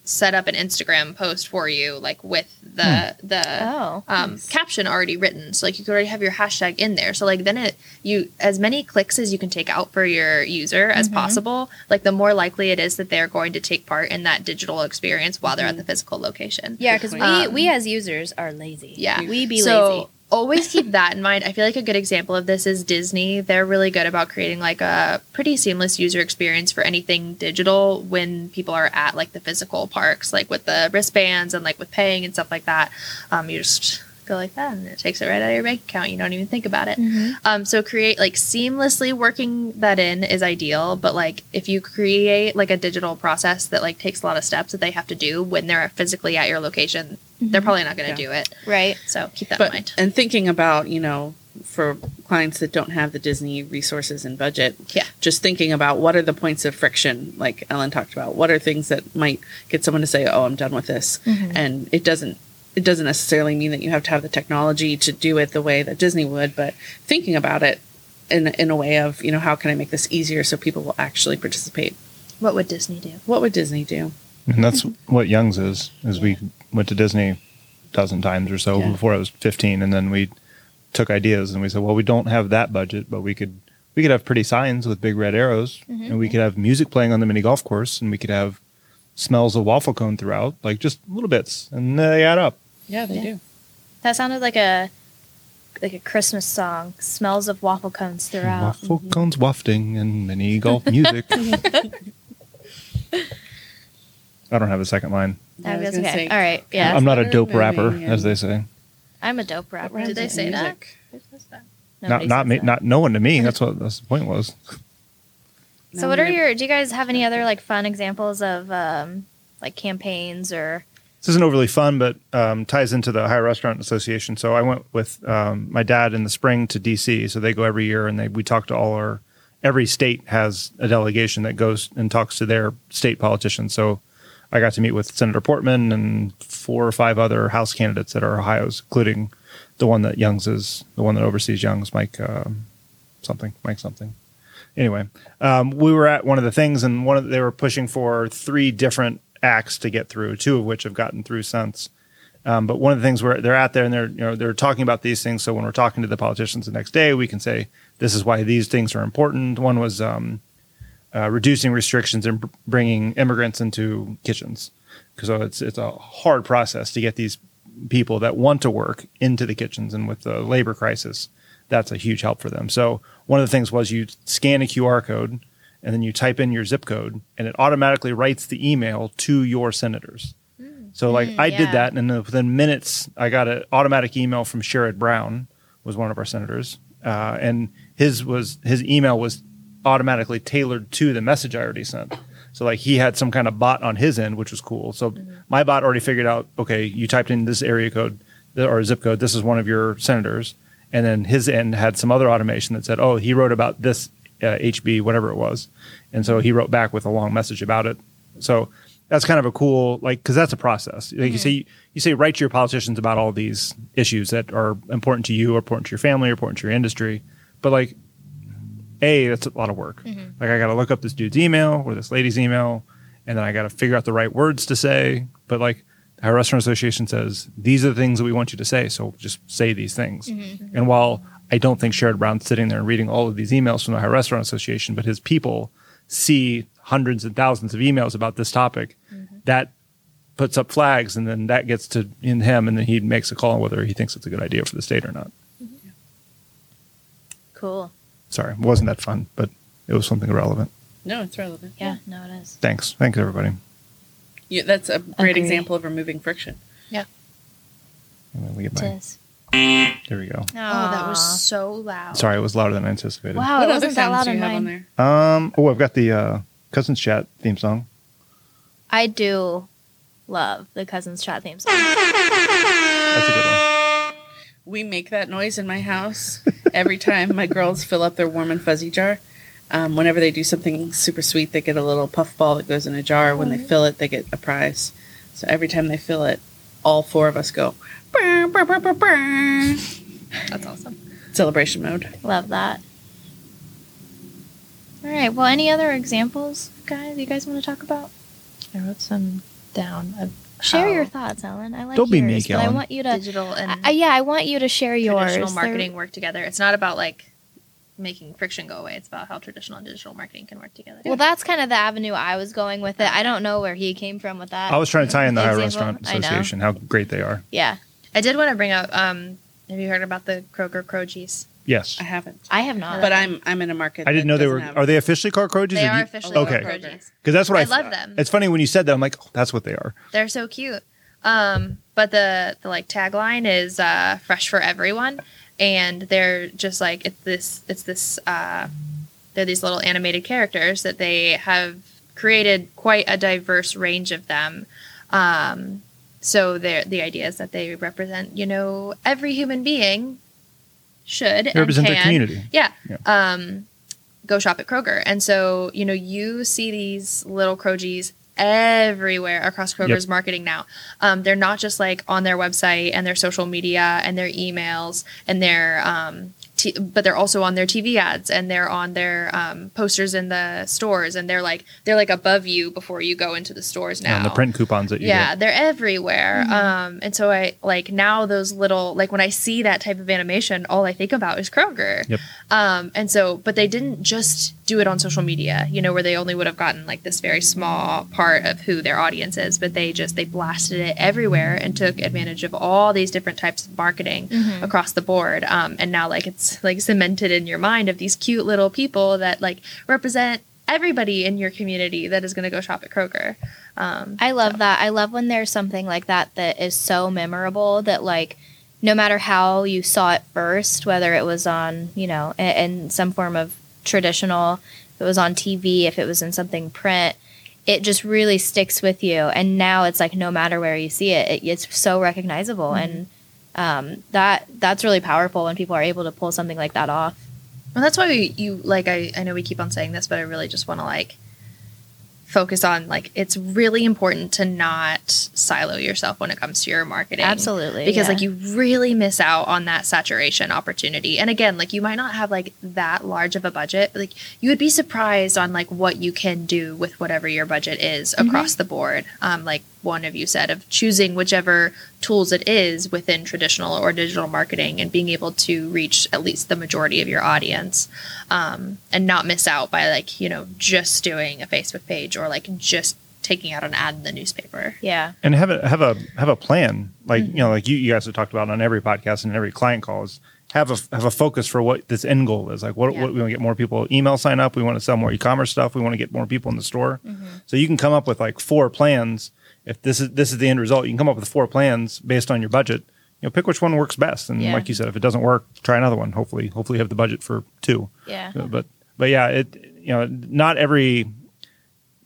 set up an Instagram post for you, like with the the oh, um, caption already written. So like you could already have your hashtag in there. So like then it you as many clicks as you can take out for your user as possible. Like the more likely it is that they're going to take part in that digital experience while they're at the physical location. yeah, because we Um, we as users are lazy. Yeah. we be so lazy. Always keep that in mind. I feel like a good example of this is Disney. They're really good about creating like a pretty seamless user experience for anything digital when people are at like the physical parks, like with the wristbands and like with paying and stuff like that. Um, you just go like that and it takes it right out of your bank account. You don't even think about it. Mm-hmm. Um, so create like seamlessly working that in is ideal, but like if you create like a digital process that like takes a lot of steps that they have to do when they're physically at your location, they're mm-hmm. probably not going to Yeah. do it. Right. So keep that but in mind. and thinking about you know for clients that don't have the Disney resources and budget, Yeah. just thinking about what are the points of friction, like Ellen talked about. What are things that might get someone to say, "Oh, I'm done with this," mm-hmm. and it doesn't. It doesn't necessarily mean that you have to have the technology to do it the way that Disney would, but thinking about it in in a way of you know how can I make this easier so people will actually participate. What would Disney do? What would Disney do? And that's what Young's is. Is we went to Disney a dozen times or so Yeah. before I was 15, and then we took ideas and we said, well, we don't have that budget, but we could we could have pretty signs with big red arrows, mm-hmm. and we could have music playing on the mini golf course, and we could have smells of waffle cone throughout, like just little bits, and they add up. Yeah, they Yeah. do. That sounded like a like a Christmas song. Smells of waffle cones throughout. Waffle mm-hmm. cones wafting and mini golf music. <laughs> I don't have a second line. I was That's gonna okay. say, All right. Yeah. I'm not a dope rapper, moving as they say. I'm a dope rapper. Did they say and that? music. Not not me, that. not no one to me. That's what that's the point was. So, what are your? Do you guys have any other like fun examples of um, like campaigns or this isn't overly fun, but um, ties into the Ohio Restaurant Association. So I went with um, my dad in the spring to DC. So they go every year, and they we talk to all our every state has a delegation that goes and talks to their state politicians. So I got to meet with Senator Portman and four or five other House candidates that are Ohio's, including the one that Young's is, the one that oversees Young's, Mike um, something, Mike something. Anyway, um, we were at one of the things, and one of they were pushing for three different acts to get through, two of which have gotten through since. Um, but one of the things where they're out there and they're you know they're talking about these things. So when we're talking to the politicians the next day, we can say this is why these things are important. One was um, uh, reducing restrictions and br- bringing immigrants into kitchens because it's it's a hard process to get these people that want to work into the kitchens, and with the labor crisis, that's a huge help for them. So one of the things was you scan a QR code and then you type in your zip code, and it automatically writes the email to your senators. Mm. So like mm, I did that, and then within minutes, I got an automatic email from Sherrod Brown, was one of our senators, uh, and his was his email was automatically tailored to the message I already sent. So like he had some kind of bot on his end, which was cool. So mm-hmm. my bot already figured out, okay, you typed in this area code or zip code. This is one of your senators, and then his end had some other automation that said, oh, he wrote about this uh, HB, whatever it was, and so he wrote back with a long message about it. So that's kind of a cool like because that's a process. Like you say, you say write to your politicians about all these issues that are important to you, or important to your family, or important to your industry, but like a that's a lot of work. Like I got to look up this dude's email or this lady's email, and then I got to figure out the right words to say. But like our restaurant association says, these are the things that we want you to say. So just say these things. Mm-hmm. And while I don't think Sherrod Brown's sitting there and reading all of these emails from the Ohio Restaurant Association, but his people see hundreds and thousands of emails about this topic, mm-hmm. that puts up flags, and then that gets to in him, and then he makes a call on whether he thinks it's a good idea for the state or not. Mm-hmm. Cool. Sorry, it wasn't that fun, but it was something relevant. No, it's relevant. Yeah, no, it is. Thanks. Thanks, everybody. Yeah, that's a great Agreed. example of removing friction. Yeah. And then we get my, there we go. Oh, that was so loud. Sorry, it was louder than I anticipated. Wow, what it other wasn't that sounds loud do you in have on mine. there? Um. Oh, I've got the uh, cousins chat theme song. I do love the Cousins Chat theme song. That's a good one. We make that noise in my house every time my girls fill up their warm and fuzzy jar. Um, whenever they do something super sweet, they get a little puff ball that goes in a jar. When they fill it, they get a prize. So every time they fill it, all four of us go "Brr, brr, brr, brr, brr." That's awesome. celebration mode. Love that. All right. Well, any other examples, guys? You guys want to talk about? I wrote some down. Of Share how your thoughts, Ellen. I like Don't be yours, meek, but I Ellen. want you to. digital and I, yeah, I want you to share yours. traditional They're- marketing work together. It's not about like making friction go away. It's about how traditional and digital marketing can work together. Well, that's kind of the avenue I was going with it. I don't know where he came from with that. I was trying to tie in the Ohio Example? Restaurant Association, how great they are. yeah, I did want to bring up. Um, have you heard about the Kroger Krogies? Yes. I haven't, I have not. but I'm I'm in a market. I didn't know they were. have- Are they officially called Krogies? They or are you- officially Okay. called Krogies. Because that's what I, I love them. It's funny when you said that. I'm like, oh, that's what they are. They're so cute. Um, but the the like tagline is uh, "fresh for everyone," and they're just like it's this it's this uh, they're these little animated characters that they have created quite a diverse range of them. Um, so they're, the idea is that they represent you know every human being should They represent and their community. yeah. Yeah. Um, go shop at Kroger. And so, you know, you see these little Krogies everywhere across Kroger's Yep. marketing now. Um, they're not just like on their website and their social media and their emails and their, um, t- but they're also on their TV ads and they're on their um, posters in the stores and they're like they're like above you before you go into the stores now And the print coupons that you yeah get. they're everywhere. Um and so i like now those little like when i see that type of animation all i think about is kroger. Yep. um and so but they didn't just do it on social media you know where they only would have gotten like this very small part of who their audience is but they just they blasted it everywhere and took advantage of all these different types of marketing across the board. Um and now like it's like cemented in your mind of these cute little people that like represent everybody in your community that is going to go shop at kroger um I love that. I love when there's something like that that is so memorable that like no matter how you saw it first, whether it was on, you know, in, in some form of traditional, if it was on TV, if it was in something print, it just really sticks with you. And now it's like no matter where you see it, it it's so recognizable, and um, that that's really powerful when people are able to pull something like that off. Well, that's why we, you like. I, I know we keep on saying this, but I really just want to like focus on like it's really important to not silo yourself when it comes to your marketing. Absolutely, Because yeah. like you really miss out on that saturation opportunity. And again, like you might not have like that large of a budget, but like you would be surprised on like what you can do with whatever your budget is across the board. Um, like one of you said of choosing whichever tools it is within traditional or digital marketing and being able to reach at least the majority of your audience um, and not miss out by like you know just doing a facebook page or like just taking out an ad in the newspaper. Yeah, and have a have a have a plan. Like you know like you, you guys have talked about on every podcast and every client call is have a have a focus for what this end goal is. Like what, Yeah. what we want to get more people email sign up. We want to sell more e-commerce stuff. We want to get more people in the store. So you can come up with like four plans if this is this is the end result you can come up with four plans based on your budget you know pick which one works best and Yeah. like you said if it doesn't work try another one hopefully hopefully you have the budget for two yeah, Uh, but but yeah, it you know not every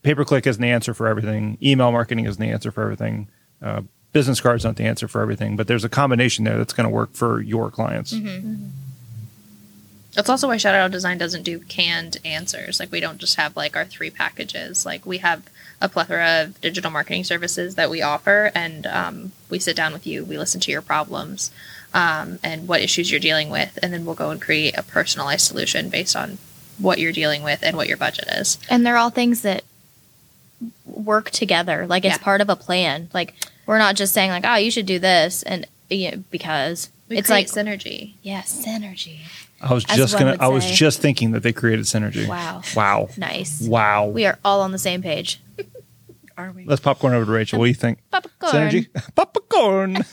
pay per click isn't the answer for everything. Email marketing isn't the answer for everything. Uh, business cards not the answer for everything. But there's a combination there that's going to work for your clients. That's also why Shout Out Design doesn't do canned answers. Like we don't just have like our three packages. Like we have a plethora of digital marketing services that we offer, and um, we sit down with you. We listen to your problems um, and what issues you're dealing with, and then we'll go and create a personalized solution based on what you're dealing with and what your budget is. and they're all things that work together. Like it's Yeah. part of a plan. Like we're not just saying like, oh, you should do this, and you know, because We it's like synergy. yeah, synergy. I was As just gonna. would I was say. just thinking that they created synergy. Wow, Wow. nice. Wow. We are all on the same page. Are we? Let's popcorn over to Rachel. What do you think? Popcorn. Synergy. <laughs> popcorn. <laughs>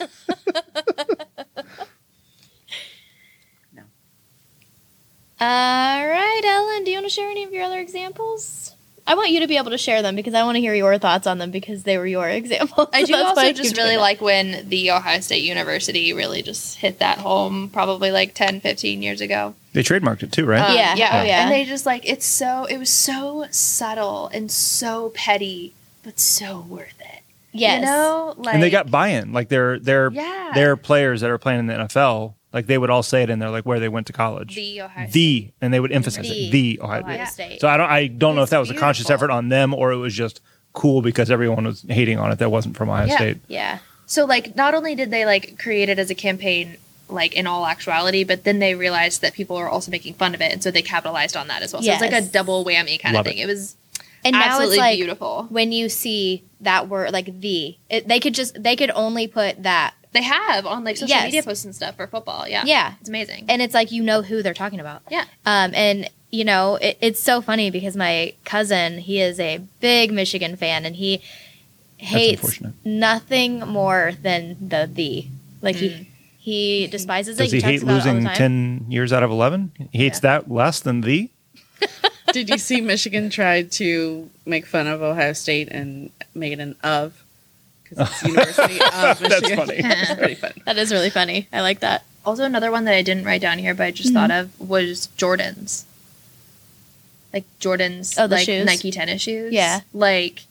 No. All right, Ellen, do you want to share any of your other examples? I want you to be able to share them because I want to hear your thoughts on them because they were your <laughs> examples. I do also keep just really that. like when the Ohio State University really just hit that home probably like 10, 15 years ago. they trademarked it too, right? Um, Yeah. yeah, Oh, yeah. And they just like it's so it was so subtle and so petty, but so worth it. yes. You know, like and they got buy-in. Like they're they're Yeah. they're players that are playing in the NFL. Like they would all say it in there, like where they went to college. the Ohio State. the and they would emphasize The it the Ohio, Ohio Yeah. State. So I don't I don't know if that was a conscious effort on them or it was just cool because everyone was hating on it that wasn't from Ohio Yeah. State. yeah. So like not only did they like create it as a campaign like in all actuality, but then they realized that people are also making fun of it, and so they capitalized on that as well. So it's like a double whammy kind Love of thing. it. It, was And now absolutely it's like beautiful. when you see that word like the, it, they could just they could only put that, They have on like social Yes. media posts and stuff for football. Yeah, Yeah. it's amazing. and it's like you know who they're talking about. yeah, Um, and you know, it, it's so funny because my cousin, he is a big Michigan fan, and he hates nothing more than the the. Like he he despises Does it. he talks hate about it losing ten years out of eleven? He hates that less than the. <laughs> Did you see Michigan tried to make fun of Ohio State and make it an of? Because it's <laughs> University of Michigan. <laughs> That's funny. it's pretty fun. That is really funny. I like that. Also, another one that I didn't write down here, but I just Mm-hmm. thought of was Jordans. Like Jordans, Oh, the like shoes? Nike tennis shoes. Yeah. like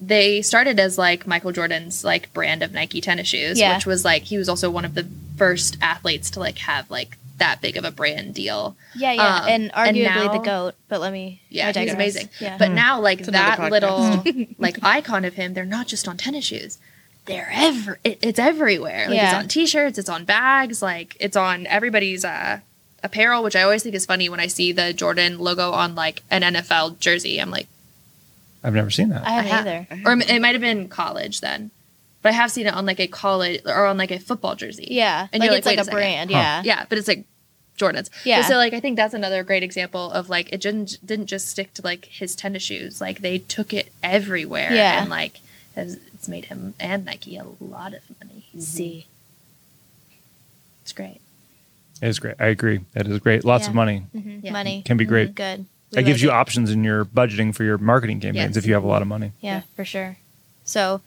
they started as like Michael Jordan's like brand of Nike tennis shoes, Yeah. which was like he was also one of the first athletes to like have like that big of a brand deal. Yeah, yeah, Um, and and arguably the goat. But let me. Yeah, I he's amazing. Yeah, But now, like It's that little <laughs> like icon of him, they're not just on tennis shoes. They're ever it, it's everywhere. Like Yeah. it's on t-shirts, it's on bags, like it's on everybody's uh apparel, which I always think is funny when I see the Jordan logo on like an NFL jersey. I'm like, I've never seen that. I haven't ha- either. or it might have been college then, but I have seen it on like a college or on like a football jersey. Yeah, And like you're it's like, like, a a brand. Huh. Yeah, yeah, but it's like Jordans. Yeah. But so like I think that's another great example of like it didn't didn't just stick to like his tennis shoes. Like they took it everywhere. Yeah. And like has, it's made him and Nike a lot of money. See, It's great. It is great. I agree. That is great. Lots of Yeah. money. Mhm. Yeah. money Can be Mhm. great. Good. We That gives like you it. options in your budgeting for your marketing campaigns Yes. if you have a lot of money. Yeah, Yeah. for sure. So,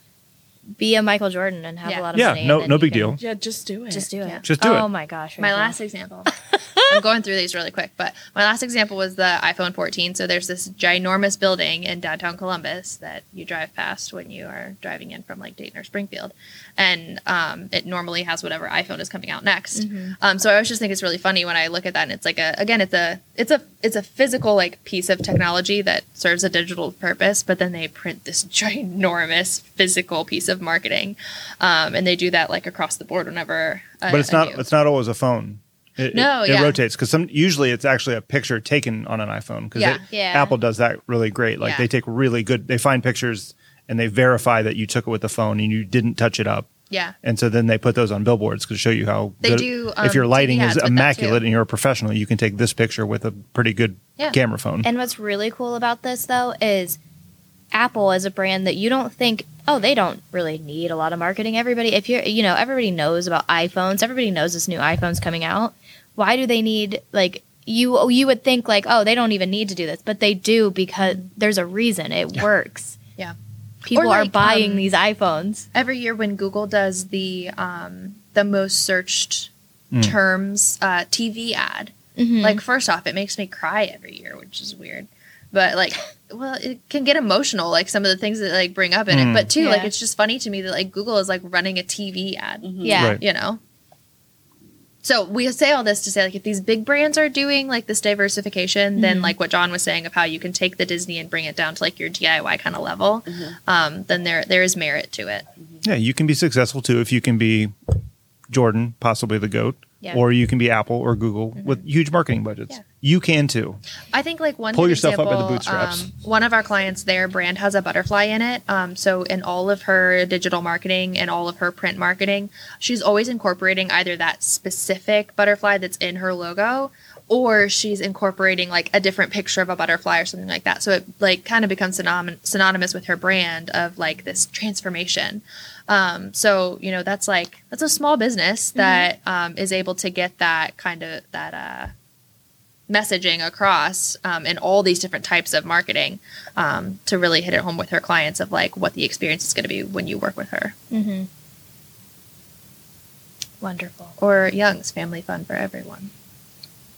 be a Michael Jordan and have Yeah. a lot of Yeah, money. no- no big can deal. Yeah, just do it. Just do it. Yeah. Just do oh it. my gosh. My last example. <laughs> I'm going through these really quick, but my last example was the iPhone 14. So there's this ginormous building in downtown Columbus that you drive past when you are driving in from like Dayton or Springfield, and um, it normally has whatever iPhone is coming out next. Um, so I always just think it's really funny when I look at that, and it's like a again, it's a it's a it's a physical like piece of technology that serves a digital purpose, but then they print this <laughs> ginormous physical piece of marketing, um, and they do that like across the board whenever. A, but it's not new- it's not always a phone. It, No, it, it rotates because some usually it's actually a picture taken on an iPhone because Yeah. Yeah. Apple does that really great. Like Yeah. they take really good. They find pictures and they verify that you took it with the phone and you didn't touch it up. yeah. And so then they put those on billboards to show you how They good- do, if your um, lighting is ads with that, immaculate and you're a professional, you can take this picture with a pretty good Yeah. camera phone. And what's really cool about this though is Apple is a brand that you don't think, oh, they don't really need a lot of marketing. Everybody, if you're, you know, everybody knows about iPhones. Everybody knows this new iPhone's coming out. Why do they need like you? You would think like, oh, they don't even need to do this, but they do because there's a reason. It works. Yeah. People Or, are buying um, these iPhones. every year when Google does the um, the most searched Mm. terms uh, TV ad, Mhm. like first off, it makes me cry every year, which is weird. But like, well, it can get emotional, like some of the things that like bring up in Mm. it. But too, like it's just funny to me that like Google is like running a TV ad, yeah. Right. you know. So we say all this to say like if these big brands are doing like this diversification, then Mhm. like what John was saying of how you can take the Disney and bring it down to like your DIY kind of level, um, then there there is merit to it. Yeah, you can be successful too if you can be Jordan, possibly the goat, Yeah. or you can be Apple or Google with huge marketing budgets. Yeah. You can too. I think like one Pull yourself up by the bootstraps. Um, one of our clients, their brand has a butterfly in it. Um, so in all of her digital marketing and all of her print marketing, she's always incorporating either that specific butterfly that's in her logo, or she's incorporating like a different picture of a butterfly or something like that. So it like kind of becomes synonym- synonymous with her brand of like this transformation. Um, so you know that's like that's a small business that um, is able to get that kind of that uh, messaging across um, in all these different types of marketing um, to really hit it home with her clients of like what the experience is going to be when you work with her. Mm-hmm. Wonderful. Or Young's Family Fun for Everyone.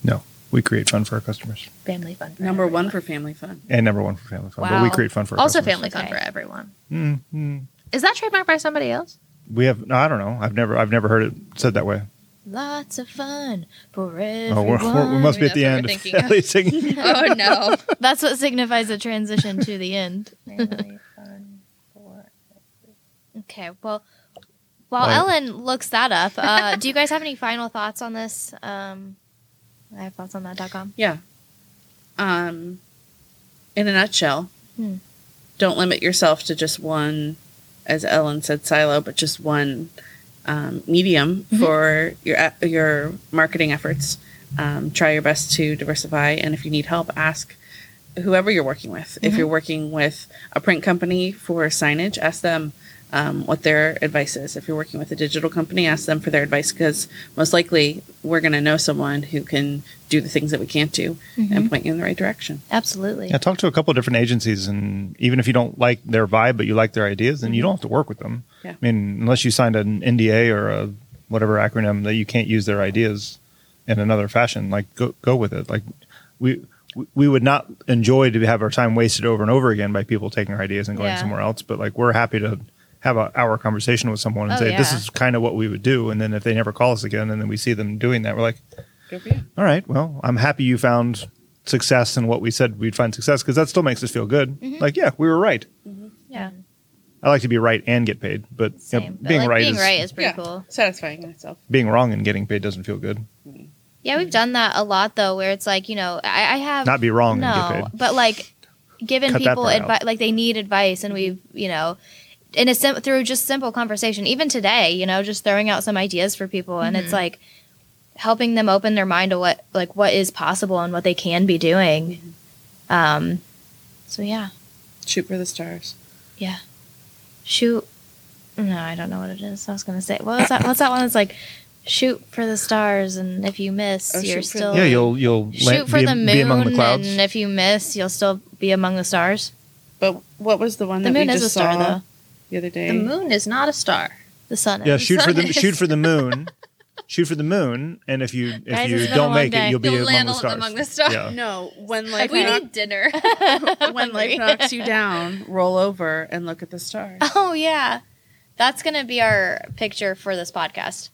No, we create fun for our customers, Family Fun. For Number one for family fun. and number one for family fun. But we create fun for our also customers. Family Fun Okay. for Everyone. Mm, mm. Is that trademarked by somebody else? We have. No, I don't know. I've never. I've never heard it said that way. Lots of fun for Oh, we're, we're, we must be at the end. that's what we're <laughs> At least <laughs> singing. oh no. <laughs> That's what signifies a transition to the end. Family Fun for Okay, well, while Well- Ellen looks that up, uh, do you guys have any final thoughts on this? Um, I have thoughts on that.com. Yeah. Um, in a nutshell, Hmm. don't limit yourself to just one, as Ellen said, silo, but just one um, medium for your your marketing efforts. Um, try your best to diversify, and if you need help, ask whoever you're working with. If you're working with a print company for signage, ask them um, what their advice is. If you're working with a digital company, ask them for their advice because most likely we're going to know someone who can do the things that we can't do and point you in the right direction. Absolutely. Yeah, talk to a couple of different agencies, and even if you don't like their vibe, but you like their ideas, then you don't have to work with them. Yeah. I mean, unless you signed an NDA or a whatever acronym that you can't use their ideas in another fashion, like go go with it. Like we we- we would not enjoy to have our time wasted over and over again by people taking our ideas and going Yeah. somewhere else. But like we're happy to have a hour conversation with someone and Oh, say this is kind of what we would do, and then if they never call us again, and then we see them doing that, we're like, Good for you. all right, well, I'm happy you found success in what we said we'd find success because that still makes us feel good. Mm-hmm. Like, yeah, we were right. Yeah. I like to be right and get paid, but you know, Same. But, being like, right being is right is pretty yeah, cool. satisfying in itself. being wrong and getting paid doesn't feel good. Yeah, we've done that a lot though, where it's like you know, I, I have Not be wrong and get no, paid. but like giving Cut people advice, like they need advice, and we've you know, in a sim- through just simple conversation, even today, you know, just throwing out some ideas for people, and it's like helping them open their mind to what like what is possible and what they can be doing. Um, so yeah, Shoot for the stars. yeah, shoot. No, I don't know what it is. I was gonna say, what was that? What's that one? that's like shoot for the stars, and if you miss, Oh, you're still yeah, you'll you'll shoot land- for be, the be moon, among the clouds. and if you miss, you'll still be among the stars. But what was the one The that moon we is just a star, saw though. The other day? The moon is not a star. The sun. yeah, is. shoot for the sun shoot for the moon. shoot for the moon, and if you if Guys, you it's been a don't make day. it, you'll be You'll among the stars. among the stars. Yeah. No, when life we knock- need dinner. <laughs> when life knocks <laughs> you down, roll over and look at the stars. <laughs> Oh yeah, that's gonna be our picture for this podcast.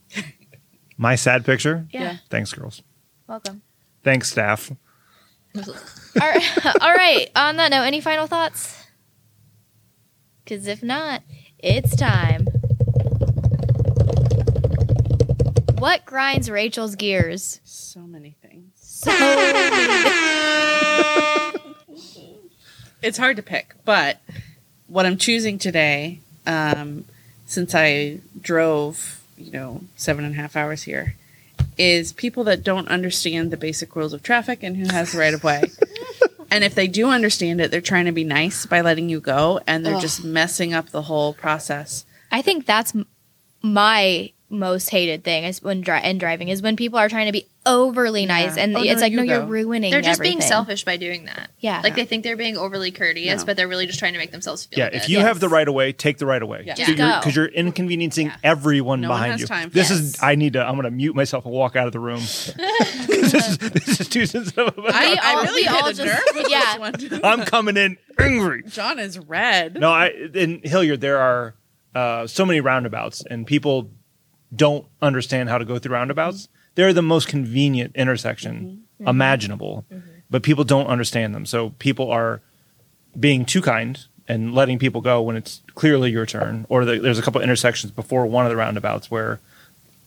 My sad picture. Yeah. Thanks, girls. Welcome. Thanks, staff. All right. All right. On that note, any final thoughts? Because if not, it's time. What grinds Rachel's gears? So many things. So <laughs> It's hard to pick, but what I'm choosing today, um, since I drove, you know, seven and a half hours here, is people that don't understand the basic rules of traffic and who has the right of way. And if they do understand it, they're trying to be nice by letting you go, and they're Ugh. just messing up the whole process. I think that's m- my most hated thing is when dri- in driving is when people are trying to be overly nice Yeah. and Oh, it's no, like you no, you're go. ruining. They're just everything. being selfish by doing that. Yeah. Like they think they're being overly courteous, No. but they're really just trying to make themselves feel Yeah, good. if you Yes. have the right of way, take the right of way. Yeah. Just go. Because you're, inconveniencing Yeah. everyone No one behind has you. time This Yes. is. I need to. I'm going to mute myself and walk out of the room <laughs> <laughs> this is this is too sensitive. We I, I really all just- yeah. <laughs> I'm coming in angry. John is red. No, I in Hilliard there are uh, so many roundabouts, and people don't understand how to go through roundabouts. They're the most convenient intersection mm-hmm. Mm-hmm. imaginable, mm-hmm. but people don't understand them. So people are being too kind and letting people go when it's clearly your turn. Or the, there's a couple intersections before one of the roundabouts where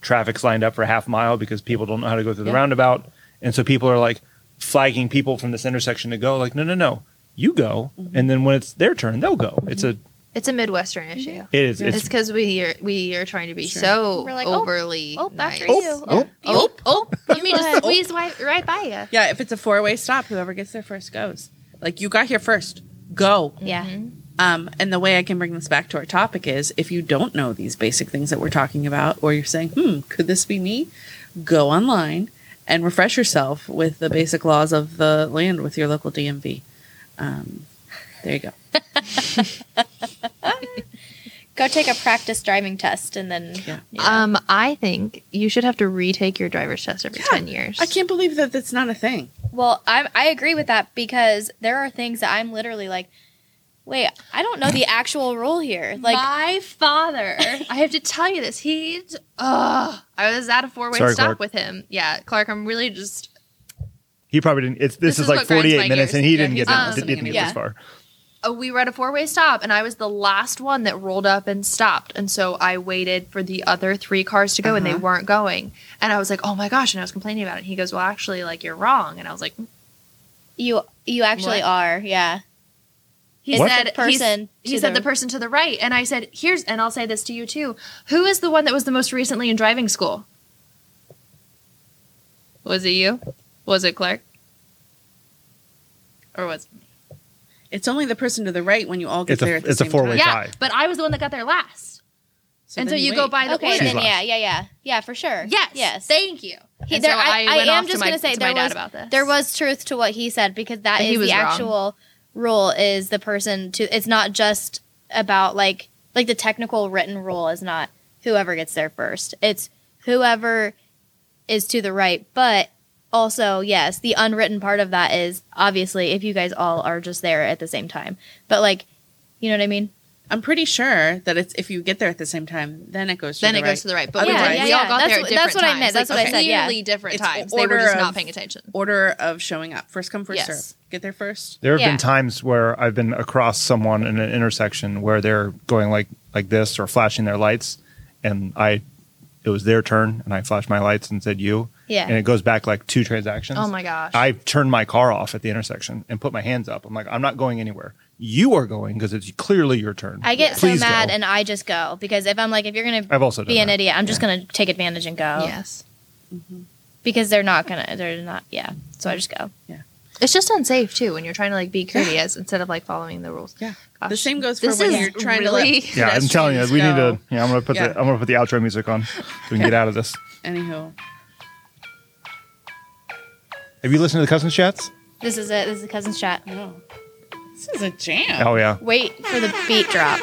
traffic's lined up for a half mile because people don't know how to go through the Yeah. roundabout, and so people are like flagging people from this intersection to go. Like, no, no, no, you go, and then when it's their turn, they'll go. It's a It's a Midwestern issue. it is. It's It's, because we are we are trying to be Sure. so We're like, oh, overly. oh, after nice. you. oh, Oh, oh, <laughs> let me just squeeze right, right by you. Yeah, if it's a four way stop, whoever gets there first goes. Like you got here first, go. Yeah. Um, and the way I can bring this back to our topic is if you don't know these basic things that we're talking about, or you're saying, hmm, could this be me? Go online and refresh yourself with the basic laws of the land with your local DMV. Um, there you go. Go take a practice driving test and then. Yeah. Um, I think you should have to retake your driver's test every ten years. I can't believe that that's not a thing. Well, I I agree with that because there are things that I'm literally like, wait, I don't know the actual rule here. Like, my father, I have to tell you this. He's, uh, I was at a four way stop Clark. with him. Yeah, Clark, I'm really just. he probably didn't. It's this, This is, is like 48 minutes, gears. and he Yeah, didn't get not that, listening didn't get anymore. this far. We were at a four way stop, and I was the last one that rolled up and stopped. And so I waited for the other three cars to go, and they Uh-huh. weren't going. And I was like, "Oh my gosh!" And I was complaining about it. And he goes, "Well, actually, like you're wrong." And I was like, you you actually What? are, yeah. He What? said The person He to said the- the person to the right, and I said, "Here's." And I'll say this to you too. Who is the one that was the most recently in driving school? Was it you? Was it Clark? Or was it me? It's only the person to the right when you all get It's a- there at the it's a same four-way time. Yeah, but I was the one that got there last, and so then you go by the Okay, order. Then yeah, yeah, yeah, yeah, for sure. Yes. yes. Thank you. He, there, so I, I, went am off just my, gonna say to there dad was about this. there was truth to what he said because that And is the wrong. actual rule. Is the person to? It's not just about like like the technical written rule is not whoever gets there first. It's whoever is to the right, but also yes, the unwritten part of that is obviously if you guys all are just there at the same time. But like, you know what I mean? I'm pretty sure that it's if you get there at the same time, then it goes to then the it right. goes to the right. But Yeah, we, yeah, we yeah. all got That's there at what- different that's what I meant. That's like, what I said, yeah. Clearly different It's times. They were just of- not paying attention. Order of showing up. First come, first Yes. serve. Get there first. There have Yeah. been times where I've been across someone in an intersection where they're going like like this or flashing their lights, and I, it was their turn, and I flashed my lights and said you, Yeah. and it goes back like two transactions. Oh my gosh. I turned my car off at the intersection and put my hands up. I'm like, I'm not going anywhere. You are going because it's clearly your turn. I get Please so mad go. and I just go because if I'm like if you're gonna I've also done be an that. idiot, I'm just gonna take advantage and go. yes. Mm-hmm. because they're not gonna they're not yeah so i just go Yeah. It's just unsafe too when you're trying to like be courteous instead of like following the rules. Yeah. Gosh. The same goes for This when is you're trying really- to let Yeah, I'm telling you, pedestrians we need to. Yeah, I'm gonna put Yeah. the I'm gonna put the outro music on so we can get out of this. Anywho, Have you listened to the cousins chats? this is it this is the cousin's chat no. This is a jam. Oh yeah. wait for the beat drop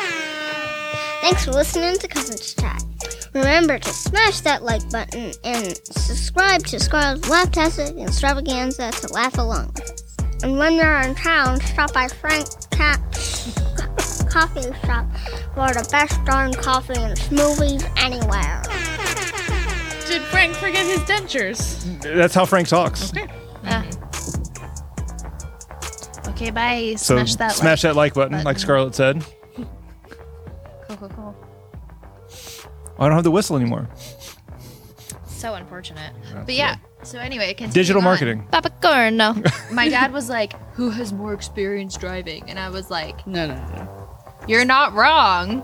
Thanks for listening to Cousins Chat. Remember to smash that like button and subscribe to Scarlet's Laughtastic Extravaganza to laugh along with us. And when you're in town, stop by Frank Cat's <laughs> coffee shop for the best darn coffee and smoothies anywhere. Did Frank forget his dentures? That's how Frank talks. Okay, Ah. bye. So Smash that. smash like. that like button, like. Scarlett said. Cool, cool, cool. I don't have the whistle anymore. So unfortunate. But yeah. So anyway, Digital on. marketing. Popcorn, no. <laughs> My dad was like, "Who has more experience driving?" And I was like, No, no, no. "You're not wrong,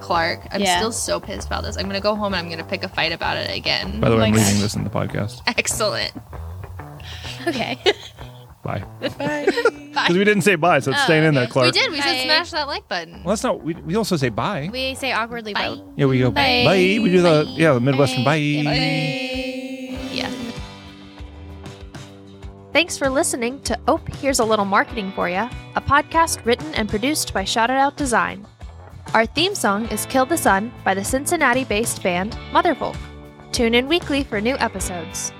Clark." I'm Yeah. still so pissed about this. I'm gonna go home and I'm gonna pick a fight about it again. By the way, Oh I'm my leaving this in the podcast. <laughs> Excellent. Okay. <laughs> Bye. <laughs> Bye. Because we didn't say bye, so it's Oh, staying in there, okay. Clark. We did. We Bye. said smash that like button. Well, that's not. We, we also say bye. we say awkwardly bye. Bye. yeah, we go Bye. bye. We do the yeah the Midwestern bye. Bye. Yeah. Thanks for listening to Ope Here's a Little Marketing for Ya, a podcast written and produced by Shout It Out Design. Our theme song is Kill the Sun by the Cincinnati based band Motherfolk. Tune in weekly for new episodes.